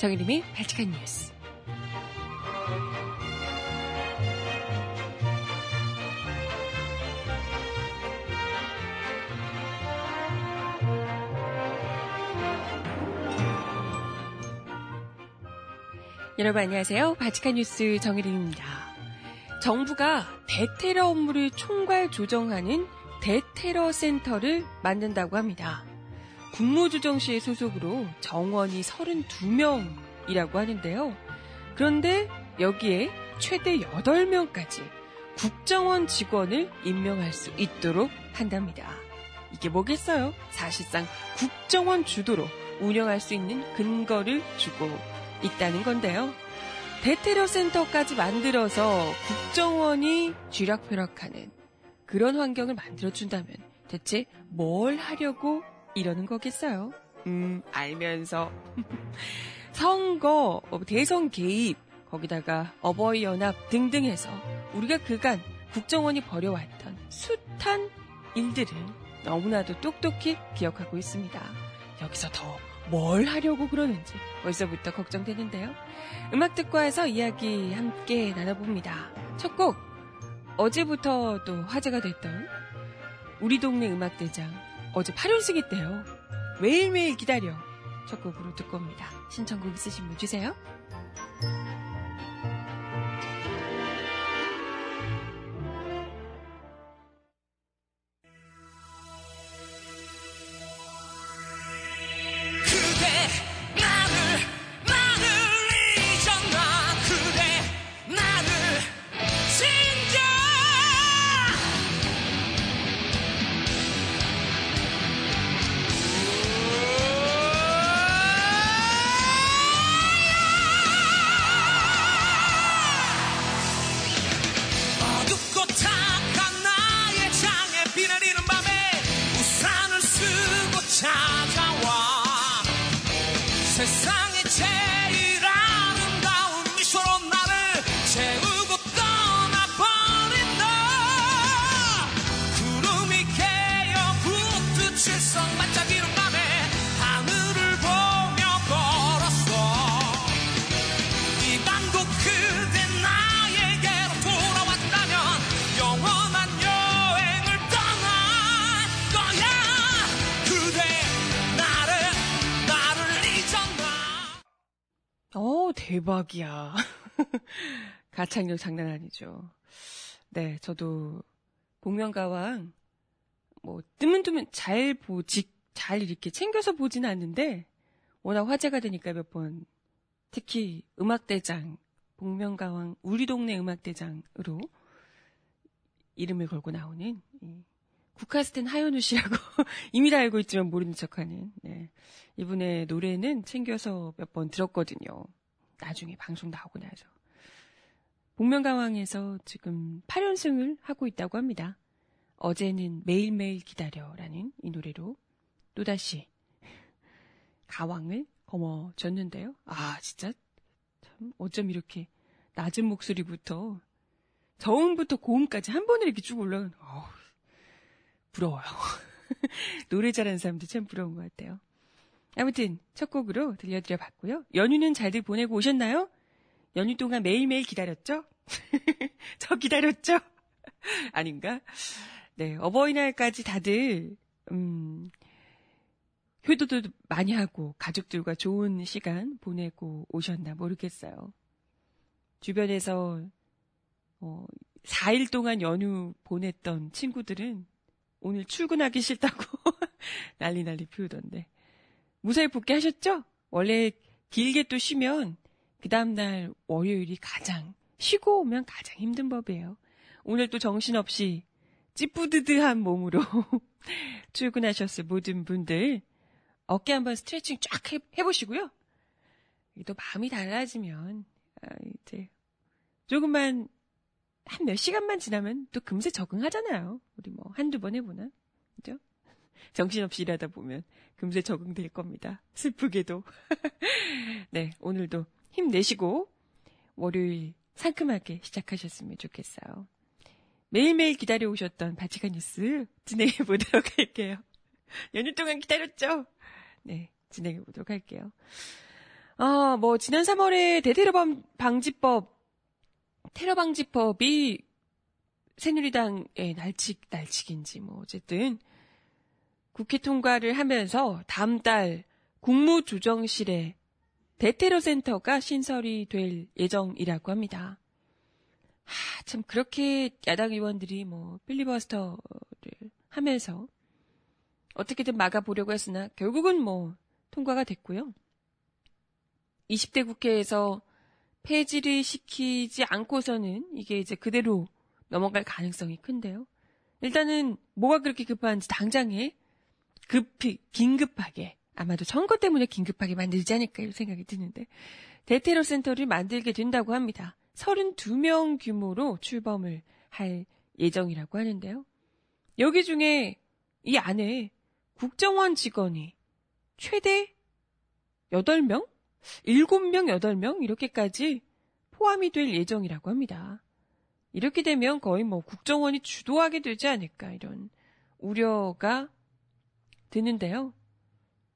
정일림의 발칙한 뉴스. 여러분 안녕하세요. 바치칸 뉴스 정혜린입니다. 정부가 대테러 업무를 총괄 조정하는 대테러 센터를 만든다고 합니다. 국무조정실 소속으로 정원이 32명이라고 하는데요. 그런데 여기에 최대 8명까지 국정원 직원을 임명할 수 있도록 한답니다. 이게 뭐겠어요? 사실상 국정원 주도로 운영할 수 있는 근거를 주고 있다는 건데요. 대테러 센터까지 만들어서 국정원이 쥐락펴락하는 그런 환경을 만들어준다면 대체 뭘 하려고 이러는 거겠어요? 음, 알면서. 선거, 어, 대선 개입, 거기다가 어버이 연합 등등 해서 우리가 그간 국정원이 벌여왔던 숱한 일들을 너무나도 똑똑히 기억하고 있습니다. 여기서 더 뭘 하려고 그러는지 벌써부터 걱정되는데요. 음악 듣고 와서 이야기 함께 나눠봅니다. 첫 곡, 어제부터 또 화제가 됐던 우리 동네 음악대장 어제 8연승 했대요. 매일매일 기다려. 첫 곡으로 듣고 옵니다. 신청곡 있으신 분 주세요. 대박이야. 가창력 장난 아니죠. 네, 저도 복면가왕 뭐 뜨면 잘 보지 잘 이렇게 챙겨서 보지는 않는데 워낙 화제가 되니까 몇 번 특히 음악대장 복면가왕 우리 동네 음악대장으로 이름을 걸고 나오는 국카스텐 하현우 씨라고 이미 다 알고 있지만 모르는 척하는 네. 이분의 노래는 챙겨서 몇 번 들었거든요. 나중에 방송 나오고 나서. 복면가왕에서 지금 8연승을 하고 있다고 합니다. 어제는 매일매일 기다려라는 이 노래로 또다시 가왕을 거머쥐었는데요. 아, 진짜 참 어쩜 이렇게 낮은 목소리부터 저음부터 고음까지 한 번에 이렇게 쭉 올라가는, 어우, 부러워요. 노래 잘하는 사람들 참 부러운 것 같아요. 아무튼 첫 곡으로 들려드려 봤고요. 연휴는 잘들 보내고 오셨나요? 연휴 동안 매일매일 기다렸죠? 저 기다렸죠? 아닌가? 네, 어버이날까지 다들 음 효도도 많이 하고 가족들과 좋은 시간 보내고 오셨나 모르겠어요. 주변에서 어 4일 동안 연휴 보냈던 친구들은 오늘 출근하기 싫다고 난리 난리 피우던데. 무사히 복귀하셨죠? 원래 길게 또 쉬면 그 다음날 월요일이 가장 쉬고 오면 가장 힘든 법이에요. 오늘 또 정신없이 찌뿌드드한 몸으로 출근하셨을 모든 분들 어깨 한번 스트레칭 쫙 해, 해보시고요. 또 마음이 달라지면 아, 이제 조금만 한 몇 시간만 지나면 또 금세 적응하잖아요. 우리 뭐 한두 번 해보나 그죠? 정신없이 일하다 보면 금세 적응될 겁니다. 슬프게도. 네, 오늘도 힘내시고 월요일 상큼하게 시작하셨으면 좋겠어요. 매일매일 기다려오셨던 바치카 뉴스 진행해 보도록 할게요. 연휴 동안 기다렸죠? 네, 진행해 보도록 할게요. 아, 뭐, 지난 3월에 대테러 방지법, 테러 방지법이 새누리당의 날칙, 날칙인지 뭐, 어쨌든, 국회 통과를 하면서 다음 달 국무조정실에 대테러 센터가 신설이 될 예정이라고 합니다. 하, 참, 그렇게 야당 의원들이 뭐, 필리버스터를 하면서 어떻게든 막아보려고 했으나 결국은 뭐, 통과가 됐고요. 20대 국회에서 폐지를 시키지 않고서는 이게 이제 그대로 넘어갈 가능성이 큰데요. 일단은 뭐가 그렇게 급한지 당장에 급히 긴급하게 아마도 선거 때문에 긴급하게 만들지 않을까 이런 생각이 드는데 대테러 센터를 만들게 된다고 합니다. 32명 규모로 출범을 할 예정이라고 하는데요. 여기 중에 이 안에 국정원 직원이 최대 8명? 7명, 8명? 이렇게까지 포함이 될 예정이라고 합니다. 이렇게 되면 거의 뭐 국정원이 주도하게 되지 않을까 이런 우려가 드는데요.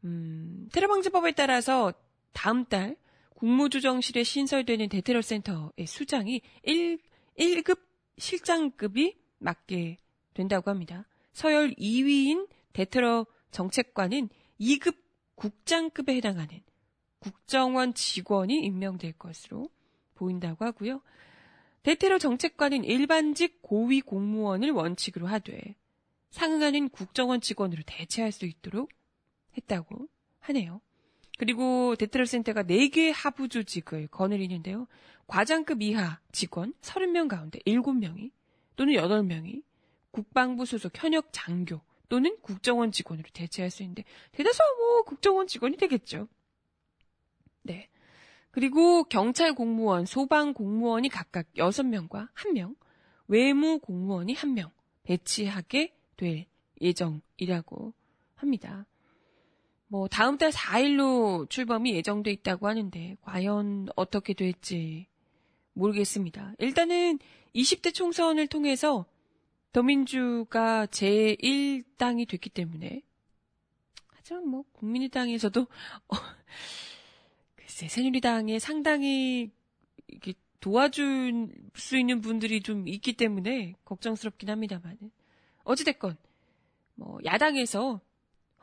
음, 테러 방지법에 따라서 다음 달 국무조정실에 신설되는 대테러 센터의 수장이 1, 1급 실장급이 맡게 된다고 합니다. 서열 2위인 대테러 정책관은 2급 국장급에 해당하는 국정원 직원이 임명될 것으로 보인다고 하고요. 대테러 정책관은 일반직 고위 공무원을 원칙으로 하되 상응하는 국정원 직원으로 대체할 수 있도록 했다고 하네요. 그리고 대테러 센터가 4개 하부 조직을 거느리는데요. 과장급 이하 직원 30명 가운데 7명이 또는 8명이 국방부 소속 현역 장교 또는 국정원 직원으로 대체할 수 있는데 대다수 뭐 국정원 직원이 되겠죠. 네. 그리고 경찰 공무원, 소방 공무원이 각각 6명과 1명, 외무 공무원이 1명 배치하게 될 예정이라고 합니다. 뭐 다음 달 4일로 출범이 예정돼 있다고 하는데 과연 어떻게 될지 모르겠습니다. 일단은 20대 총선을 통해서 더민주가 제1당이 됐기 때문에 하지만 뭐 국민의당에서도 어, 글쎄 새누리당에 상당히 도와줄 수 있는 분들이 좀 있기 때문에 걱정스럽긴 합니다만은 어찌됐건 뭐 야당에서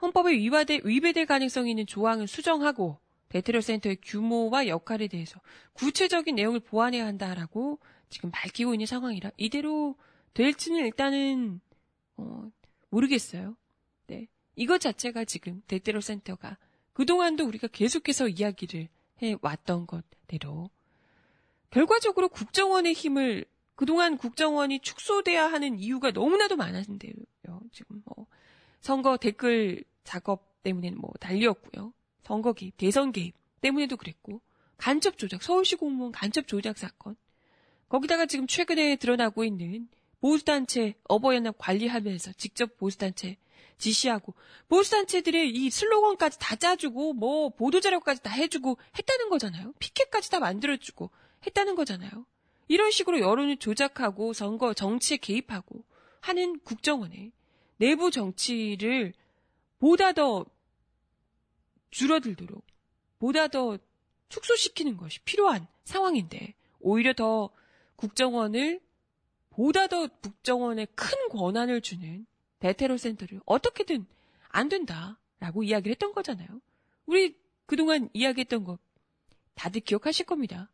헌법에 위반돼, 위배될 가능성이 있는 조항을 수정하고 베테러 센터의 규모와 역할에 대해서 구체적인 내용을 보완해야 한다라고 지금 밝히고 있는 상황이라 이대로 될지는 일단은 어, 모르겠어요. 네. 이것 자체가 지금 대테러 센터가 그동안도 우리가 계속해서 이야기를 해 왔던 것대로 결과적으로 국정원의 힘을 그동안 국정원이 축소돼야 하는 이유가 너무나도 많았는데요. 지금 뭐 선거 댓글 작업 때문에는 뭐 달리었고요. 선거 개입, 대선 개입 때문에도 그랬고 간첩 조작, 서울시 공무원 간첩 조작 사건. 거기다가 지금 최근에 드러나고 있는 보수단체 어버이연합 관리하면서 직접 보수단체 지시하고 보수단체들의 이 슬로건까지 다 짜주고 뭐 보도자료까지 다 해주고 했다는 거잖아요. 피켓까지 다 만들어주고 했다는 거잖아요. 이런 식으로 여론을 조작하고 선거 정치에 개입하고 하는 국정원의 내부 정치를 보다 더 줄어들도록 보다 더 축소시키는 것이 필요한 상황인데 오히려 더 국정원을 보다 더 국정원에 큰 권한을 주는 대테러 센터를 어떻게든 안 된다라고 이야기를 했던 거잖아요. 우리 그동안 이야기했던 거 다들 기억하실 겁니다.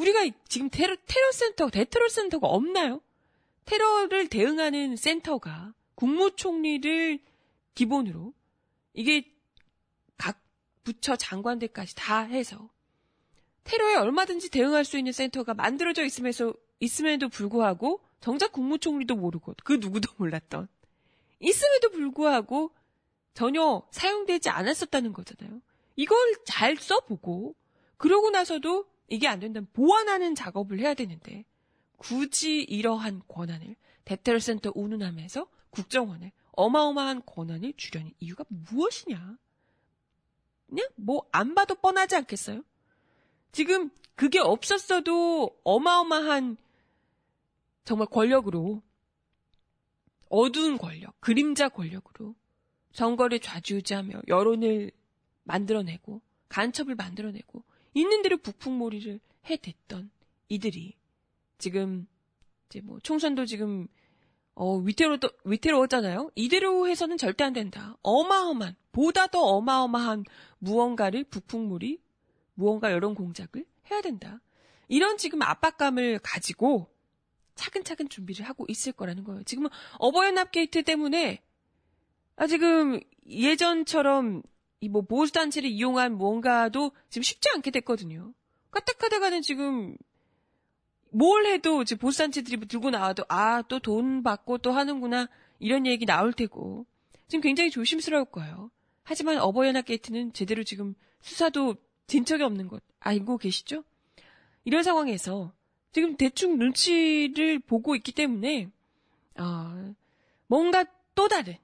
우리가 지금 테러, 테러 센터, 대테러 센터가 없나요? 테러를 대응하는 센터가 국무총리를 기본으로 이게 각 부처 장관들까지 다 해서 테러에 얼마든지 대응할 수 있는 센터가 만들어져 있음에서 있음에도 불구하고 정작 국무총리도 모르고 그 누구도 몰랐던 있음에도 불구하고 전혀 사용되지 않았었다는 거잖아요. 이걸 잘 써보고 그러고 나서도 이게 안 된다면 보완하는 작업을 해야 되는데 굳이 이러한 권한을 대테러 센터 운운하면서 국정원에 어마어마한 권한을 주려는 이유가 무엇이냐? 그냥 뭐 안 봐도 뻔하지 않겠어요? 지금 그게 없었어도 어마어마한 정말 권력으로 어두운 권력, 그림자 권력으로 선거를 좌지우지하며 여론을 만들어내고 간첩을 만들어내고 있는 대로 북풍몰이를 해댔던 이들이 지금 이제 뭐 총선도 지금 어 위태로 위태로웠잖아요. 이대로 해서는 절대 안 된다. 어마어마한 보다 더 어마어마한 무언가를 북풍몰이 무언가 여론 공작을 해야 된다. 이런 지금 압박감을 가지고 차근차근 준비를 하고 있을 거라는 거예요. 지금은 어버이연합 게이트 때문에 아 지금 예전처럼 이 뭐 보수단체를 이용한 무언가도 지금 쉽지 않게 됐거든요. 까딱하다가는 지금 뭘 해도 지금 보수단체들이 들고 나와도 아 또 돈 받고 또 하는구나 이런 얘기 나올 테고 지금 굉장히 조심스러울 거예요. 하지만 어버이연합 게이트는 제대로 지금 수사도 진 적이 없는 것 알고 계시죠? 이런 상황에서 지금 대충 눈치를 보고 있기 때문에 어, 뭔가 또 다른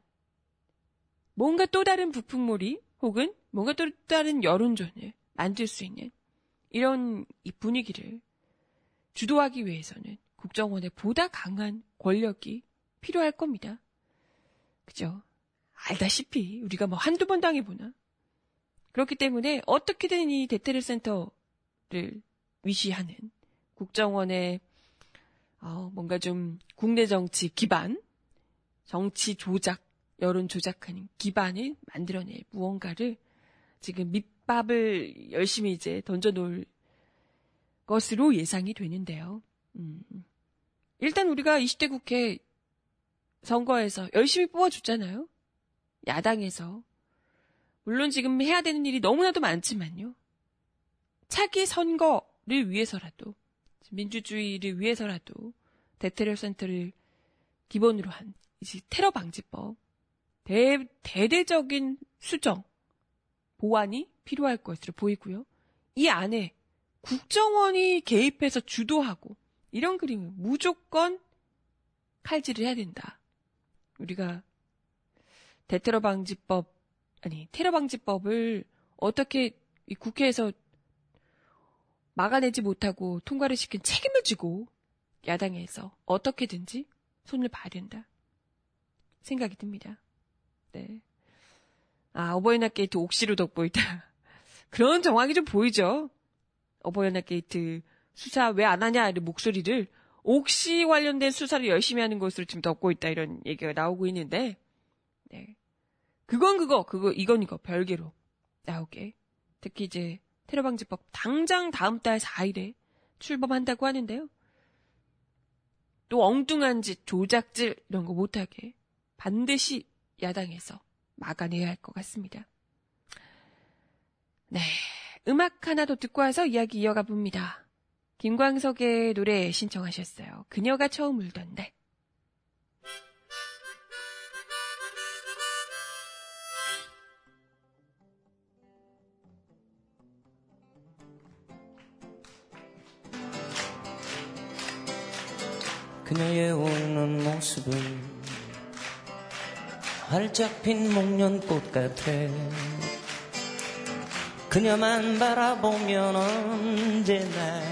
뭔가 또 다른 부품몰이 혹은 뭔가 또 다른 여론전을 만들 수 있는 이런 이 분위기를 주도하기 위해서는 국정원에 보다 강한 권력이 필요할 겁니다. 그죠? 알다시피 우리가 뭐 한두 번 당해보나. 그렇기 때문에 어떻게든 이 대테르 센터를 위시하는 국정원의 어, 뭔가 좀 국내 정치 기반, 정치 조작, 여론 조작하는 기반을 만들어낼 무언가를 지금 밑밥을 열심히 이제 던져놓을 것으로 예상이 되는데요. 음. 일단 우리가 20대 국회 선거에서 열심히 뽑아줬잖아요. 야당에서. 물론 지금 해야 되는 일이 너무나도 많지만요. 차기 선거를 위해서라도 민주주의를 위해서라도 대테러 센터를 기본으로 한 테러 방지법 대, 대대적인 수정 보완이 필요할 것으로 보이고요. 이 안에 국정원이 개입해서 주도하고 이런 그림은 무조건 칼질을 해야 된다. 우리가 대테러 방지법 아니 테러 방지법을 어떻게 국회에서 막아내지 못하고 통과를 시킨 책임을 지고 야당에서 어떻게든지 손을 봐야 된다. 생각이 듭니다. 네. 아, 어버이날 게이트 옥시로 덮이다. 그런 정황이 좀 보이죠? 어버이날 게이트 수사 왜 안 하냐 이런 목소리를 옥시 관련된 수사를 열심히 하는 것으로 지금 덮고 있다 이런 얘기가 나오고 있는데, 네. 그건 그거, 그거, 이건 이거, 별개로 나오게. 특히 이제 테러방지법 당장 다음 달 4일에 출범한다고 하는데요. 또 엉뚱한 짓, 조작질 이런 거 못하게 반드시 야당에서 막아내야 할 것 같습니다. 네. 음악 하나 더 듣고 와서 이야기 이어가 봅니다. 김광석의 노래 신청하셨어요. 그녀가 처음 울던데. 그녀의 웃는 모습은 활짝 핀 목련꽃 같아. 그녀만 바라보면 언제나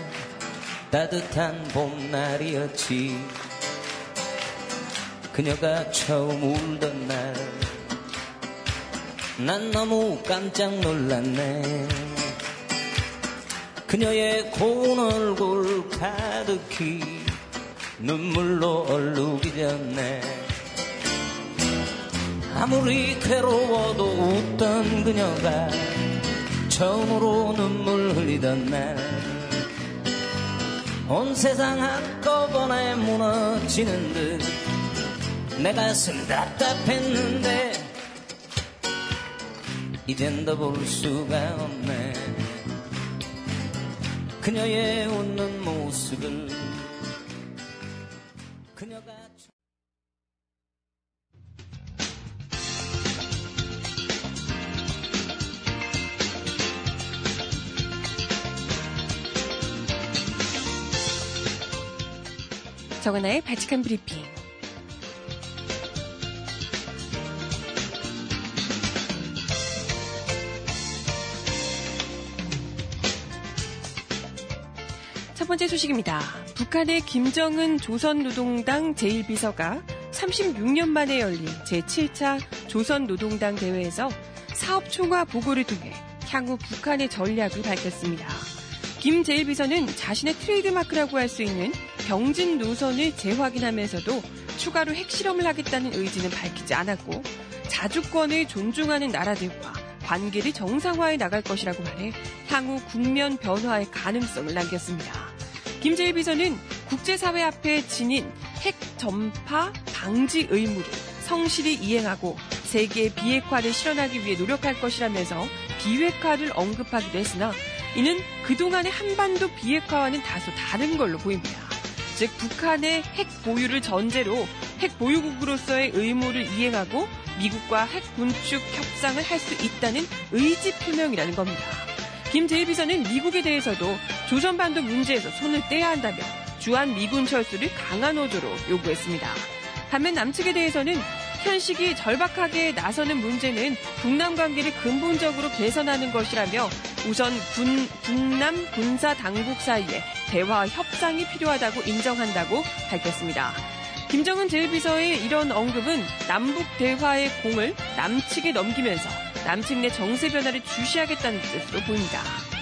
따뜻한 봄날이었지. 그녀가 처음 울던 날 난 너무 깜짝 놀랐네. 그녀의 고운 얼굴 가득히 눈물로 얼룩이 졌네 아무리 괴로워도 웃던 그녀가 처음으로 눈물 흘리던 날. 온 세상 한꺼번에 무너지는 듯 내 가슴 답답했는데 이젠 더 볼 수가 없네. 그녀의 웃는 모습을 정은아의 바칙한 브리핑. 첫 번째 소식입니다. 북한의 김정은 조선노동당 제1비서가 36년 만에 열린 제7차 조선노동당 대회에서 사업 총화 보고를 통해 향후 북한의 전략을 밝혔습니다. 김재일 비서는 자신의 트레이드마크라고 할 수 있는 병진 노선을 재확인하면서도 추가로 핵실험을 하겠다는 의지는 밝히지 않았고 자주권을 존중하는 나라들과 관계를 정상화해 나갈 것이라고 말해 향후 국면 변화의 가능성을 남겼습니다. 김재일 비서는 국제사회 앞에 지닌 핵 전파 방지 의무를 성실히 이행하고 세계의 비핵화를 실현하기 위해 노력할 것이라면서 비핵화를 언급하기도 했으나 이는 그동안의 한반도 비핵화와는 다소 다른 걸로 보입니다. 즉 북한의 핵 보유를 전제로 핵 보유국으로서의 의무를 이행하고 미국과 핵 군축 협상을 할 수 있다는 의지 표명이라는 겁니다. 김재일 비서는 미국에 대해서도 조선반도 문제에서 손을 떼야 한다며 주한 미군 철수를 강화노조로 요구했습니다. 반면 남측에 대해서는 현식이 절박하게 나서는 문제는 북남 관계를 근본적으로 개선하는 것이라며 우선 군, 북남 군사 당국 사이에 대화 협상이 필요하다고 인정한다고 밝혔습니다. 김정은 제1비서의 이런 언급은 남북 대화의 공을 남측에 넘기면서 남측 내 정세 변화를 주시하겠다는 뜻으로 보입니다.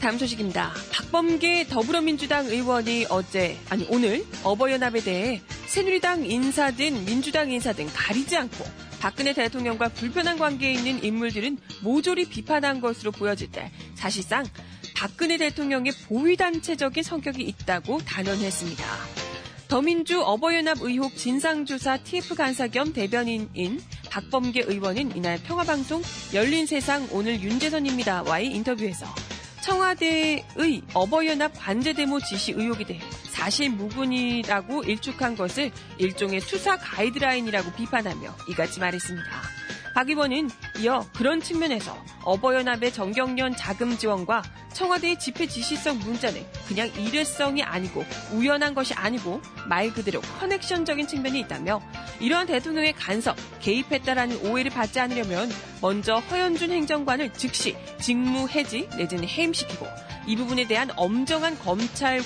다음 소식입니다. 박범계 더불어민주당 의원이 어제, 아니 오늘 어버이연합에 대해 새누리당 인사든 민주당 인사든 가리지 않고 박근혜 대통령과 불편한 관계에 있는 인물들은 모조리 비판한 것으로 보여질 때 사실상 박근혜 대통령의 보위단체적인 성격이 있다고 단언했습니다. 더민주 어버이연합 의혹 진상조사 TF 간사 겸 대변인인 박범계 의원은 이날 평화방송 열린 세상 오늘 윤재선입니다와의 인터뷰에서 청와대의 어버이연합 관제대모 지시 의혹에 대해 사실 무근이라고 일축한 것을 일종의 수사 가이드라인이라고 비판하며 이같이 말했습니다. 박 의원은 이어 그런 측면에서 어버이연합의 정경련 자금 지원과 청와대의 집회 지시성 문자는 그냥 일회성이 아니고 우연한 것이 아니고 말 그대로 커넥션적인 측면이 있다며 이러한 대통령의 간섭, 개입했다라는 오해를 받지 않으려면 먼저 허현준 행정관을 즉시 직무 해지 내지는 해임시키고 이 부분에 대한 엄정한 검찰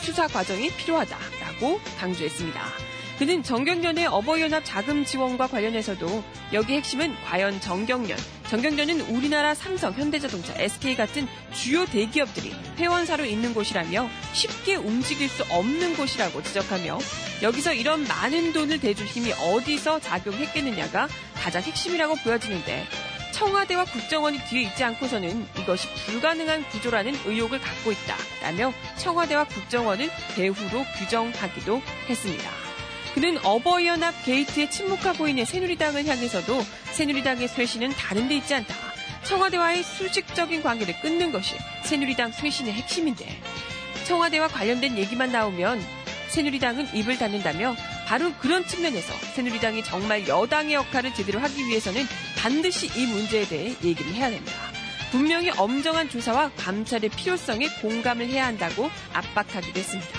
수사 과정이 필요하다라고 강조했습니다. 그는 정경련의 어버이연합 자금 지원과 관련해서도 여기 핵심은 과연 정경련, 정경련은 우리나라 삼성, 현대자동차, SK 같은 주요 대기업들이 회원사로 있는 곳이라며 쉽게 움직일 수 없는 곳이라고 지적하며 여기서 이런 많은 돈을 대줄 힘이 어디서 작용했겠느냐가 가장 핵심이라고 보여지는데 청와대와 국정원이 뒤에 있지 않고서는 이것이 불가능한 구조라는 의혹을 갖고 있다 라며 청와대와 국정원을 배후로 규정하기도 했습니다. 그는 어버이연합 게이트에 침묵하고 있는 새누리당을 향해서도 새누리당의 쇄신은 다른 데 있지 않다. 청와대와의 수직적인 관계를 끊는 것이 새누리당 쇄신의 핵심인데 청와대와 관련된 얘기만 나오면 새누리당은 입을 닫는다며 바로 그런 측면에서 새누리당이 정말 여당의 역할을 제대로 하기 위해서는 반드시 이 문제에 대해 얘기를 해야 됩니다. 분명히 엄정한 조사와 감찰의 필요성에 공감을 해야 한다고 압박하기도 했습니다.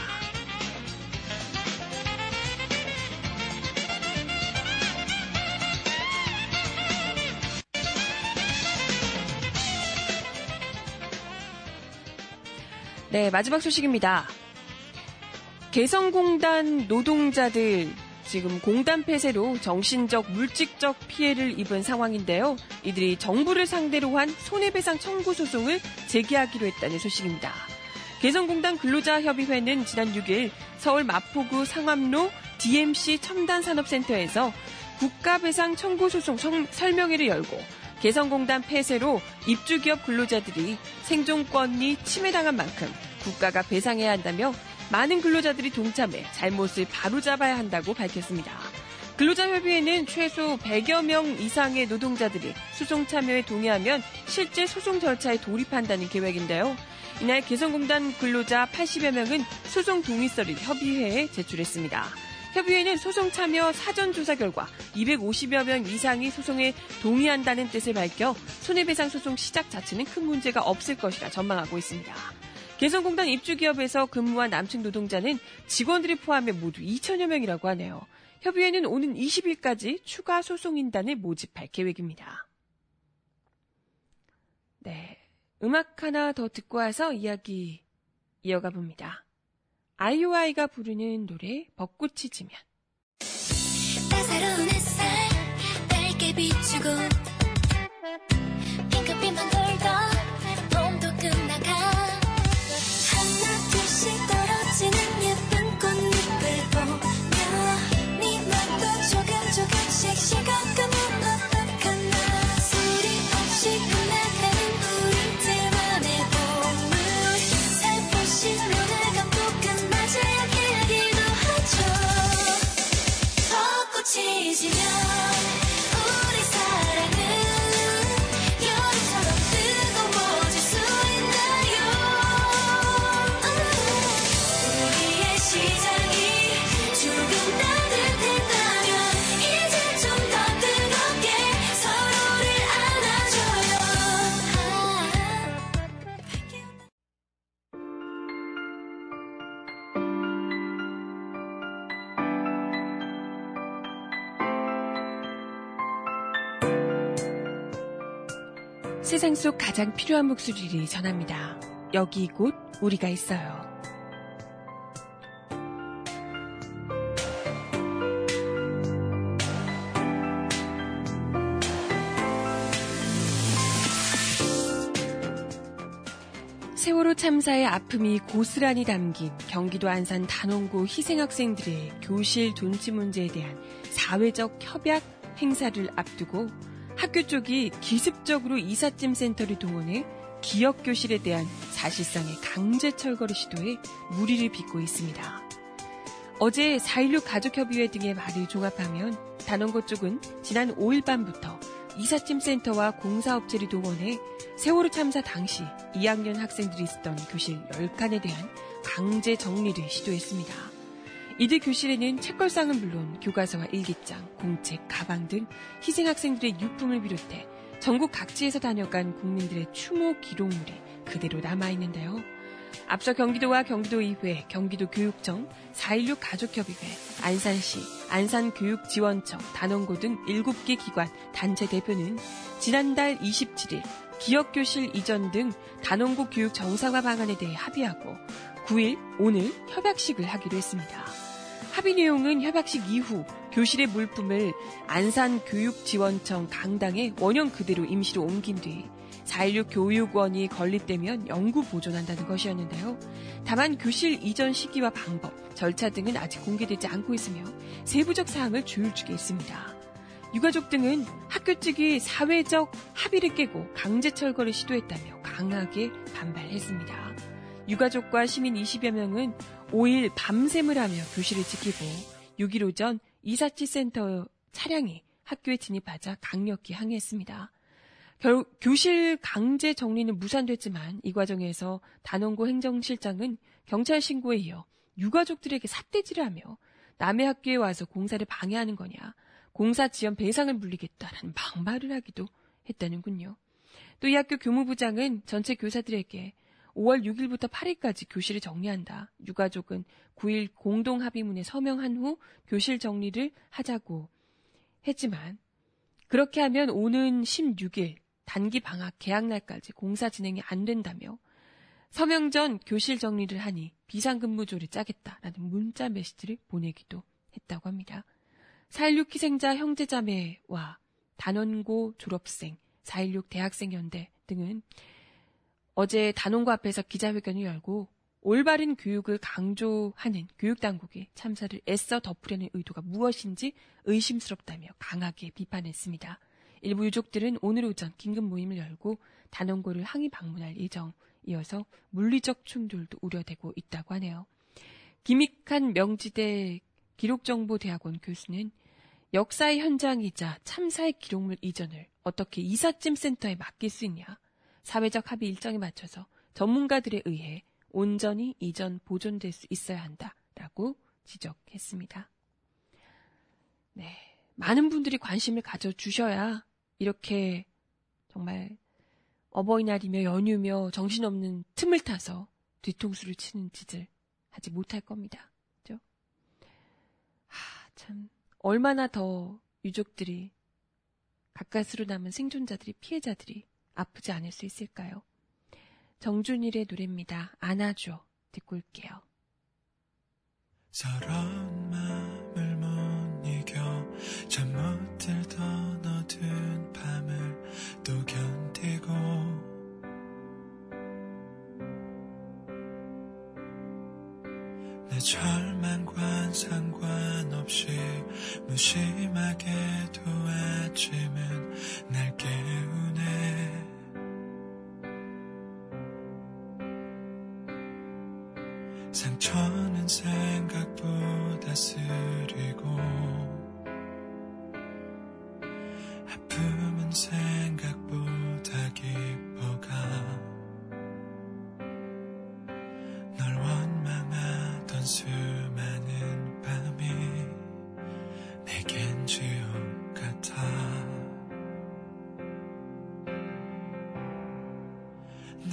네, 마지막 소식입니다. 개성공단 노동자들 지금 공단 폐쇄로 정신적, 물질적 피해를 입은 상황인데요. 이들이 정부를 상대로 한 손해배상 청구 소송을 제기하기로 했다는 소식입니다. 개성공단 근로자협의회는 지난 6일 서울 마포구 상암로 DMC 첨단산업센터에서 국가배상 청구 소송 설명회를 열고 개성공단 폐쇄로 입주기업 근로자들이 생존권이 침해당한 만큼 국가가 배상해야 한다며 많은 근로자들이 동참해 잘못을 바로잡아야 한다고 밝혔습니다. 근로자협의회는 최소 100여 명 이상의 노동자들이 소송 참여에 동의하면 실제 소송 절차에 돌입한다는 계획인데요. 이날 개성공단 근로자 80여 명은 소송 동의서를 협의회에 제출했습니다. 협의회는 소송 참여 사전 조사 결과 250여 명 이상이 소송에 동의한다는 뜻을 밝혀 손해배상 소송 시작 자체는 큰 문제가 없을 것이라 전망하고 있습니다. 개성공단 입주기업에서 근무한 남층 노동자는 직원들이 포함해 모두 2천여 명이라고 하네요. 협의회는 오는 20일까지 추가 소송인단을 모집할 계획입니다. 네. 음악 하나 더 듣고 와서 이야기 이어가 봅니다. 아이오아이가 부르는 노래 벚꽃이 지면. 따사로운 햇살 밝게 비추고 세상 속 가장 필요한 목소리를 전합니다. 여기 곧 우리가 있어요. 세월호 참사의 아픔이 고스란히 담긴 경기도 안산 단원고 희생학생들의 교실 돈치 문제에 대한 사회적 협약 행사를 앞두고 학교 쪽이 기습적으로 이삿짐 센터를 동원해 기억 교실에 대한 사실상의 강제 철거를 시도해 무리를 빚고 있습니다. 어제 4.16 가족협의회 등의 말을 종합하면 단원고 쪽은 지난 5일 밤부터 이삿짐 센터와 공사업체를 동원해 세월호 참사 당시 2학년 학생들이 있었던 교실 10칸에 대한 강제 정리를 시도했습니다. 이들 교실에는 책걸상은 물론 교과서와 일기장, 공책, 가방 등 희생 학생들의 유품을 비롯해 전국 각지에서 다녀간 국민들의 추모 기록물이 그대로 남아있는데요. 앞서 경기도와 경기도의회, 경기도교육청, 4.16 가족협의회, 안산시, 안산교육지원청, 단원고 등 7개 기관, 단체 대표는 지난달 27일 기억교실 이전 등 단원고 교육 정상화 방안에 대해 합의하고 9일 오늘 협약식을 하기로 했습니다. 합의 내용은 협약식 이후 교실의 물품을 안산교육지원청 강당에 원형 그대로 임시로 옮긴 뒤 4.16 교육원이 건립되면 영구 보존한다는 것이었는데요. 다만 교실 이전 시기와 방법, 절차 등은 아직 공개되지 않고 있으며 세부적 사항을 조율중에 있습니다. 유가족 등은 학교 측이 사회적 합의를 깨고 강제 철거를 시도했다며 강하게 반발했습니다. 유가족과 시민 20여 명은 5일 밤샘을 하며 교실을 지키고 6일 오전 이사치 센터 차량이 학교에 진입하자 강력히 항의했습니다. 결, 교실 강제 정리는 무산됐지만 이 과정에서 단원고 행정실장은 경찰 신고에 이어 유가족들에게 삿대질을 하며 남의 학교에 와서 공사를 방해하는 거냐, 공사 지연 배상을 물리겠다라는 막말을 하기도 했다는군요. 또 이 학교 교무부장은 전체 교사들에게 5월 6일부터 8일까지 교실을 정리한다. 유가족은 9일 공동 합의문에 서명한 후 교실 정리를 하자고 했지만 그렇게 하면 오는 16일 단기 방학 개학 날까지 공사 진행이 안 된다며 서명 전 교실 정리를 하니 비상근무조를 짜겠다라는 문자 메시지를 보내기도 했다고 합니다. 4.16 희생자 형제자매와 단원고 졸업생, 4.16 대학생 연대 등은 어제 단원고 앞에서 기자회견을 열고 올바른 교육을 강조하는 교육당국이 참사를 애써 덮으려는 의도가 무엇인지 의심스럽다며 강하게 비판했습니다. 일부 유족들은 오늘 오전 긴급 모임을 열고 단원고를 항의 방문할 예정이어서 물리적 충돌도 우려되고 있다고 하네요. 김익한 명지대 기록정보대학원 교수는 역사의 현장이자 참사의 기록물 이전을 어떻게 이삿짐 센터에 맡길 수 있냐. 사회적 합의 일정에 맞춰서 전문가들에 의해 온전히 이전 보존될 수 있어야 한다라고 지적했습니다. 네. 많은 분들이 관심을 가져주셔야 이렇게 정말 어버이날이며 연휴며 정신없는 틈을 타서 뒤통수를 치는 짓을 하지 못할 겁니다. 그죠? 하, 참, 얼마나 더 유족들이 가까스로 남은 생존자들이 피해자들이 아프지 않을 수 있을까요? 정준일의 노래입니다. 안아줘. 듣고 올게요. 서러운 마음을 못 이겨 잠 못 들던 어두운 밤을 또 견디고 내 절망과 상관없이 무심하게도 아침은 날 깨우네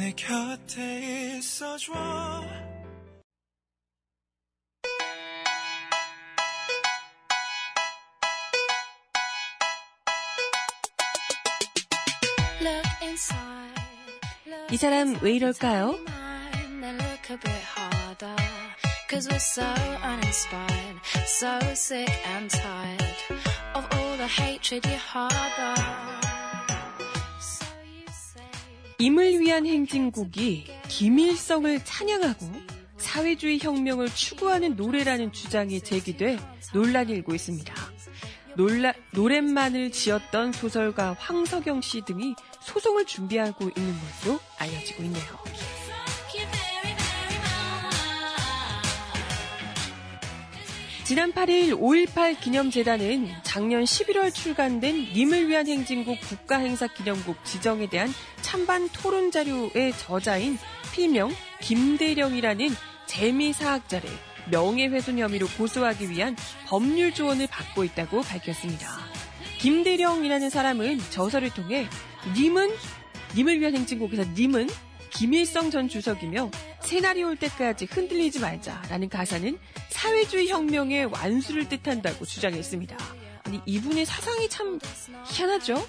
내 곁에 있어줘 Look inside. 이 사람 왜 이럴까요? Then look a bit harder. Cause we're so uninspired, so sick and tired of all the hatred you harbor. 임을 위한 행진곡이 김일성을 찬양하고 사회주의 혁명을 추구하는 노래라는 주장이 제기돼 논란이 일고 있습니다. 놀라, 노랫만을 지었던 소설가 황석영 씨 등이 소송을 준비하고 있는 것으로 알려지고 있네요. 지난 8일 5.18 기념재단은 작년 11월 출간된 님을 위한 행진곡 국가행사 기념곡 지정에 대한 찬반 토론 자료의 저자인 필명 김대령이라는 재미사학자를 명예훼손 혐의로 고소하기 위한 법률 조언을 받고 있다고 밝혔습니다. 김대령이라는 사람은 저서를 통해 님은 님을 위한 행진곡에서 님은 김일성 전 주석이며 새날이 올 때까지 흔들리지 말자라는 가사는 사회주의 혁명의 완수를 뜻한다고 주장했습니다. 아니 이분의 사상이 참 희한하죠?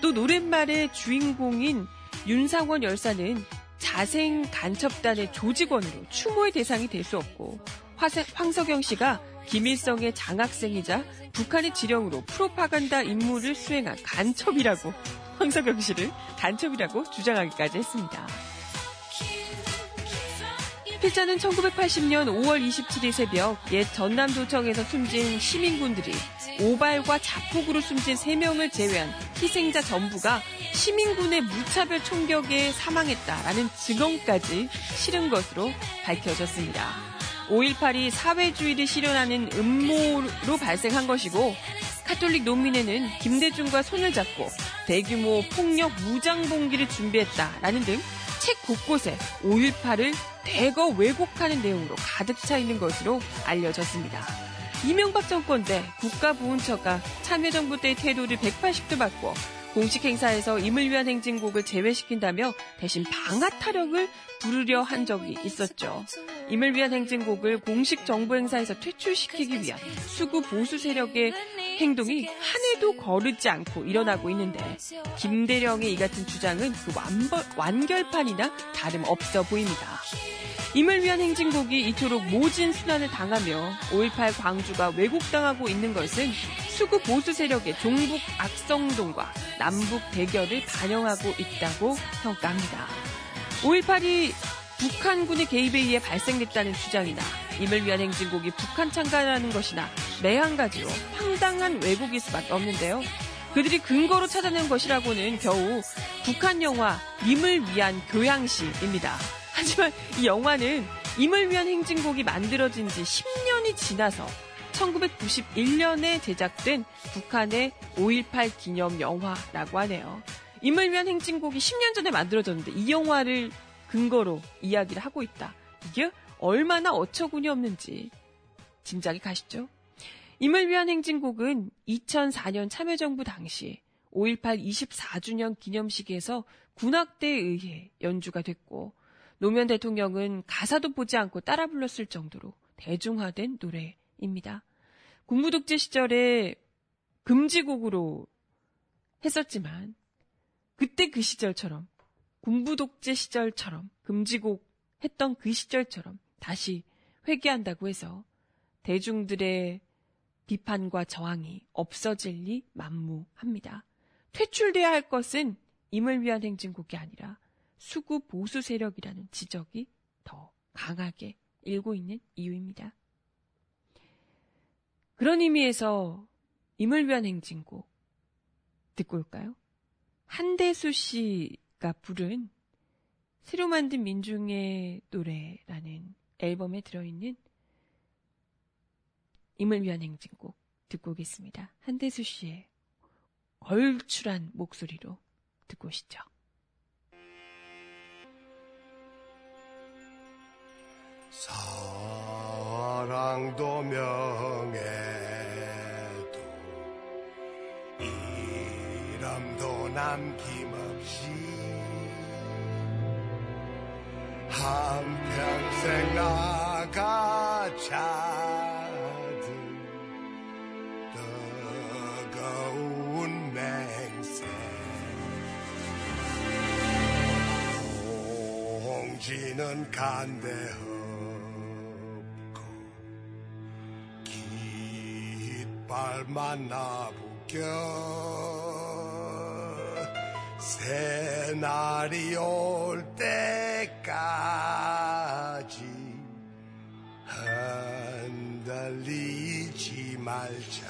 또 노랫말의 주인공인 윤상원 열사는 자생 간첩단의 조직원으로 추모의 대상이 될 수 없고 황석영 씨가 김일성의 장학생이자 북한의 지령으로 프로파간다 임무를 수행한 간첩이라고 황석영 씨를 간첩이라고 주장하기까지 했습니다. 필자는 1980년 5월 27일 새벽 옛 전남도청에서 숨진 시민군들이 오발과 자폭으로 숨진 3명을 제외한 희생자 전부가 시민군의 무차별 총격에 사망했다라는 증언까지 실은 것으로 밝혀졌습니다. 5.18이 사회주의를 실현하는 음모로 발생한 것이고 카톨릭 농민회는 김대중과 손을 잡고 대규모 폭력 무장 봉기를 준비했다라는 등 책 곳곳에 5.18을 대거 왜곡하는 내용으로 가득 차 있는 것으로 알려졌습니다. 이명박 정권 때 국가보훈처가 참여정부 때의 태도를 180도 바꿔 공식 행사에서 임을 위한 행진곡을 제외시킨다며 대신 방아 타령을 부르려 한 적이 있었죠. 임을 위한 행진곡을 공식 정부 행사에서 퇴출시키기 위한 수구 보수 세력의 행동이 한 해도 거르지 않고 일어나고 있는데 김대령의 이 같은 주장은 그 완벌, 완결판이나 다름없어 보입니다. 임을 위한 행진곡이 이토록 모진 순환을 당하며 5.18 광주가 왜곡당하고 있는 것은 수구 보수 세력의 종북 악성동과 남북 대결을 반영하고 있다고 평가합니다. 5.18이 북한군의 개입에 의해 발생됐다는 주장이나 임을 위한 행진곡이 북한 참가라는 것이나 매한 가지로 황당한 왜곡일 수밖에 없는데요. 그들이 근거로 찾아낸 것이라고는 겨우 북한 영화 임을 위한 교양시입니다. 하지만 이 영화는 임을 위한 행진곡이 만들어진 지 10년이 지나서 1991년에 제작된 북한의 5.18 기념 영화라고 하네요. 임을 위한 행진곡이 10년 전에 만들어졌는데 이 영화를 근거로 이야기를 하고 있다. 이게 얼마나 어처구니 없는지 짐작이 가시죠? 임을 위한 행진곡은 2004년 참여정부 당시 5.18 24주년 기념식에서 군악대에 의해 연주가 됐고 노무현 대통령은 가사도 보지 않고 따라 불렀을 정도로 대중화된 노래입니다. 군부독재 시절에 금지곡으로 했었지만 그때 그 시절처럼 군부 독재 시절처럼 금지곡 했던 그 시절처럼 다시 회귀한다고 해서 대중들의 비판과 저항이 없어질 리 만무합니다. 퇴출돼야 할 것은 임을 위한 행진곡이 아니라 수구 보수 세력이라는 지적이 더 강하게 일고 있는 이유입니다. 그런 의미에서 임을 위한 행진곡 듣고 올까요? 한대수 씨가 부른 새로 만든 민중의 노래라는 앨범에 들어있는 임을 위한 행진곡 듣고 오겠습니다. 한대수 씨의 걸출한 목소리로 듣고 오시죠. 사랑도 명예 남김없이 한평생 나가 찾은 뜨거운 맹세. 공지는 간대 없고 깃발만 나부겨 새날이 올 때까지 흔들리지 말자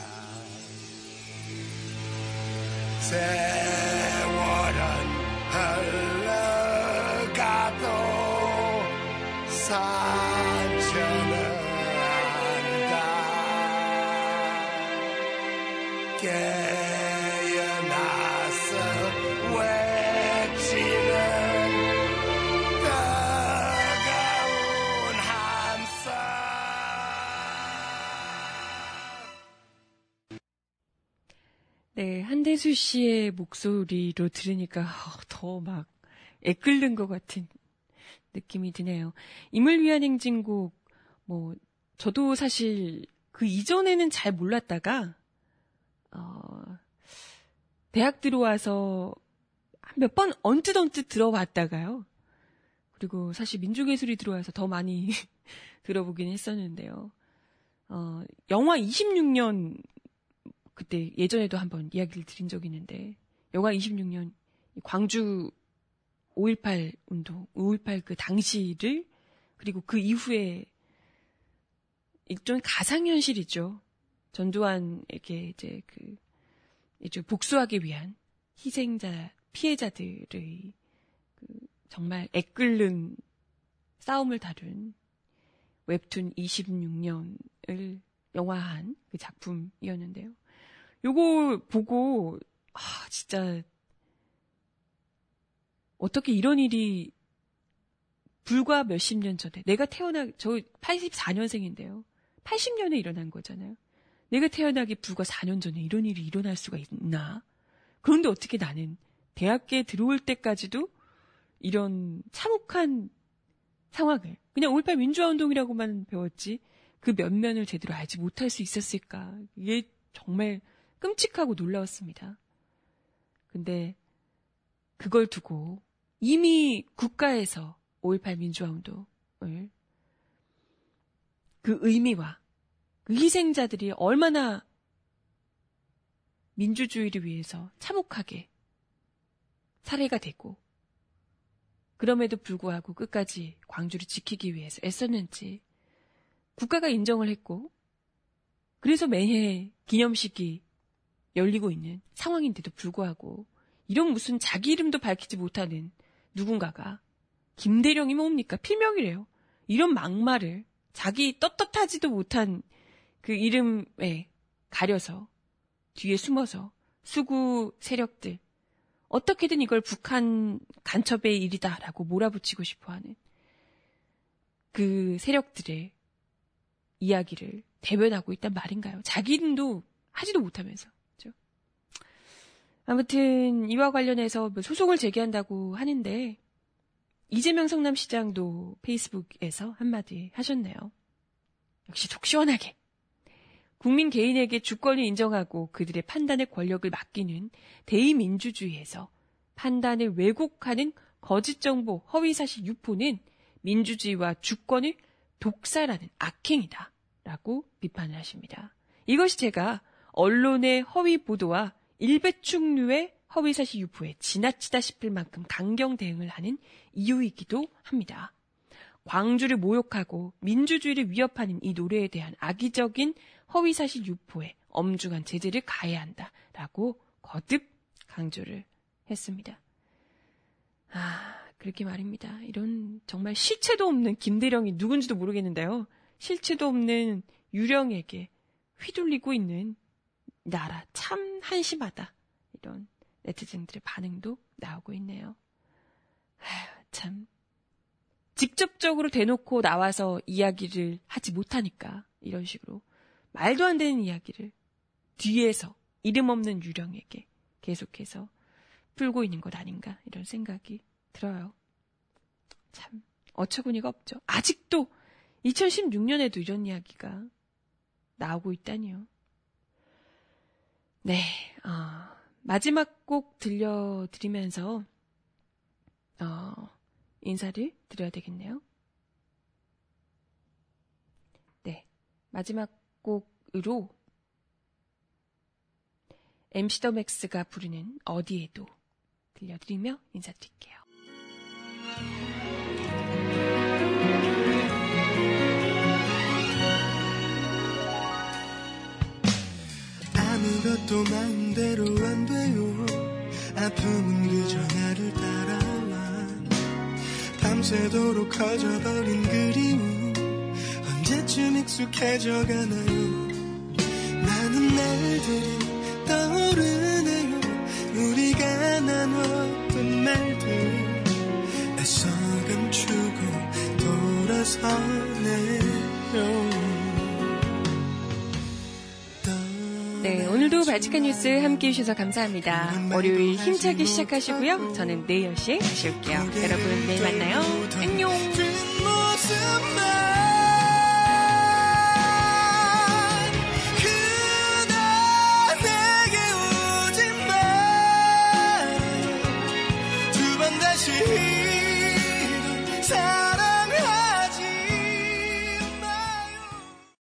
한대수 씨의 목소리로 들으니까 더 막 애끓는 것 같은 느낌이 드네요. 임을 위한 행진곡, 뭐, 저도 사실 그 이전에는 잘 몰랐다가, 어, 대학 들어와서 몇 번 언뜻 언뜻 들어봤다가요. 그리고 사실 민중예술이 들어와서 더 많이 들어보긴 했었는데요. 어, 영화 26년 그때 예전에도 한번 이야기를 드린 적이 있는데 영화 26년 광주 5.18 운동, 5.18 그 당시를 그리고 그 이후에 일종의 가상현실이죠. 전두환에게 이제 그 이제 복수하기 위한 희생자, 피해자들의 그 정말 애끓는 싸움을 다룬 웹툰 26년을 영화한 그 작품이었는데요. 요거 보고, 아, 진짜, 어떻게 이런 일이 불과 몇십 년 전에, 내가 태어나, 저 84년생인데요. 80년에 일어난 거잖아요. 내가 태어나기 불과 4년 전에 이런 일이 일어날 수가 있나? 그런데 어떻게 나는 대학교에 들어올 때까지도 이런 참혹한 상황을, 그냥 5.18 민주화운동이라고만 배웠지, 그 면면을 제대로 알지 못할 수 있었을까? 이게 정말 끔찍하고 놀라웠습니다. 근데 그걸 두고 이미 국가에서 5.18 민주화운동을 그 의미와 그 희생자들이 얼마나 민주주의를 위해서 참혹하게 살해가 되고 그럼에도 불구하고 끝까지 광주를 지키기 위해서 애썼는지 국가가 인정을 했고 그래서 매해 기념식이 열리고 있는 상황인데도 불구하고 이런 무슨 자기 이름도 밝히지 못하는 누군가가 김대령이 뭡니까? 필명이래요. 이런 막말을 자기 떳떳하지도 못한 그 이름에 가려서 뒤에 숨어서 수구 세력들 어떻게든 이걸 북한 간첩의 일이다라고 몰아붙이고 싶어하는 그 세력들의 이야기를 대변하고 있단 말인가요? 자기 이름도 하지도 못하면서. 아무튼 이와 관련해서 뭐 소송을 제기한다고 하는데 이재명 성남시장도 페이스북에서 한마디 하셨네요. 역시 속 시원하게. 국민 개인에게 주권을 인정하고 그들의 판단의 권력을 맡기는 대의민주주의에서 판단을 왜곡하는 거짓 정보, 허위 사실 유포는 민주주의와 주권을 독살하는 악행이다. 라고 비판을 하십니다. 이것이 제가 언론의 허위 보도와 일배충류의 허위 사실 유포에 지나치다 싶을 만큼 강경 대응을 하는 이유이기도 합니다. 광주를 모욕하고 민주주의를 위협하는 이 노래에 대한 악의적인 허위사실 유포에 엄중한 제재를 가해야 한다라고 거듭 강조를 했습니다. 아, 그렇게 말입니다. 이런 정말 실체도 없는 김대령이 누군지도 모르겠는데요. 실체도 없는 유령에게 휘둘리고 있는 나라 참 한심하다. 이런 네티즌들의 반응도 나오고 있네요. 아휴, 참. 직접적으로 대놓고 나와서 이야기를 하지 못하니까 이런 식으로 말도 안 되는 이야기를 뒤에서 이름 없는 유령에게 계속해서 풀고 있는 것 아닌가 이런 생각이 들어요. 참 어처구니가 없죠. 아직도 2016년에도 이런 이야기가 나오고 있다니요. 네, 어, 마지막 곡 들려드리면서 어, 인사를 드려야 되겠네요. 네, 마지막 곡으로 MC 더 맥스가 부르는 어디에도 들려드리며 인사드릴게요. 아무것도 마음대로 안 돼요. 아픔은 그저 나를 따라와. 밤새도록 커져버린 그리움 언제쯤 익숙해져 가나요? 많은 날들이 떠오르네요. 우리가 나눴던 말들. 애써 감추고 돌아서네요 네, 오늘도 발칙한 뉴스 함께 해주셔서 감사합니다. 월요일 힘차게 시작하시고요. 저는 내일 10시에 다시 올게요. 여러분, 내일 만나요. 안녕!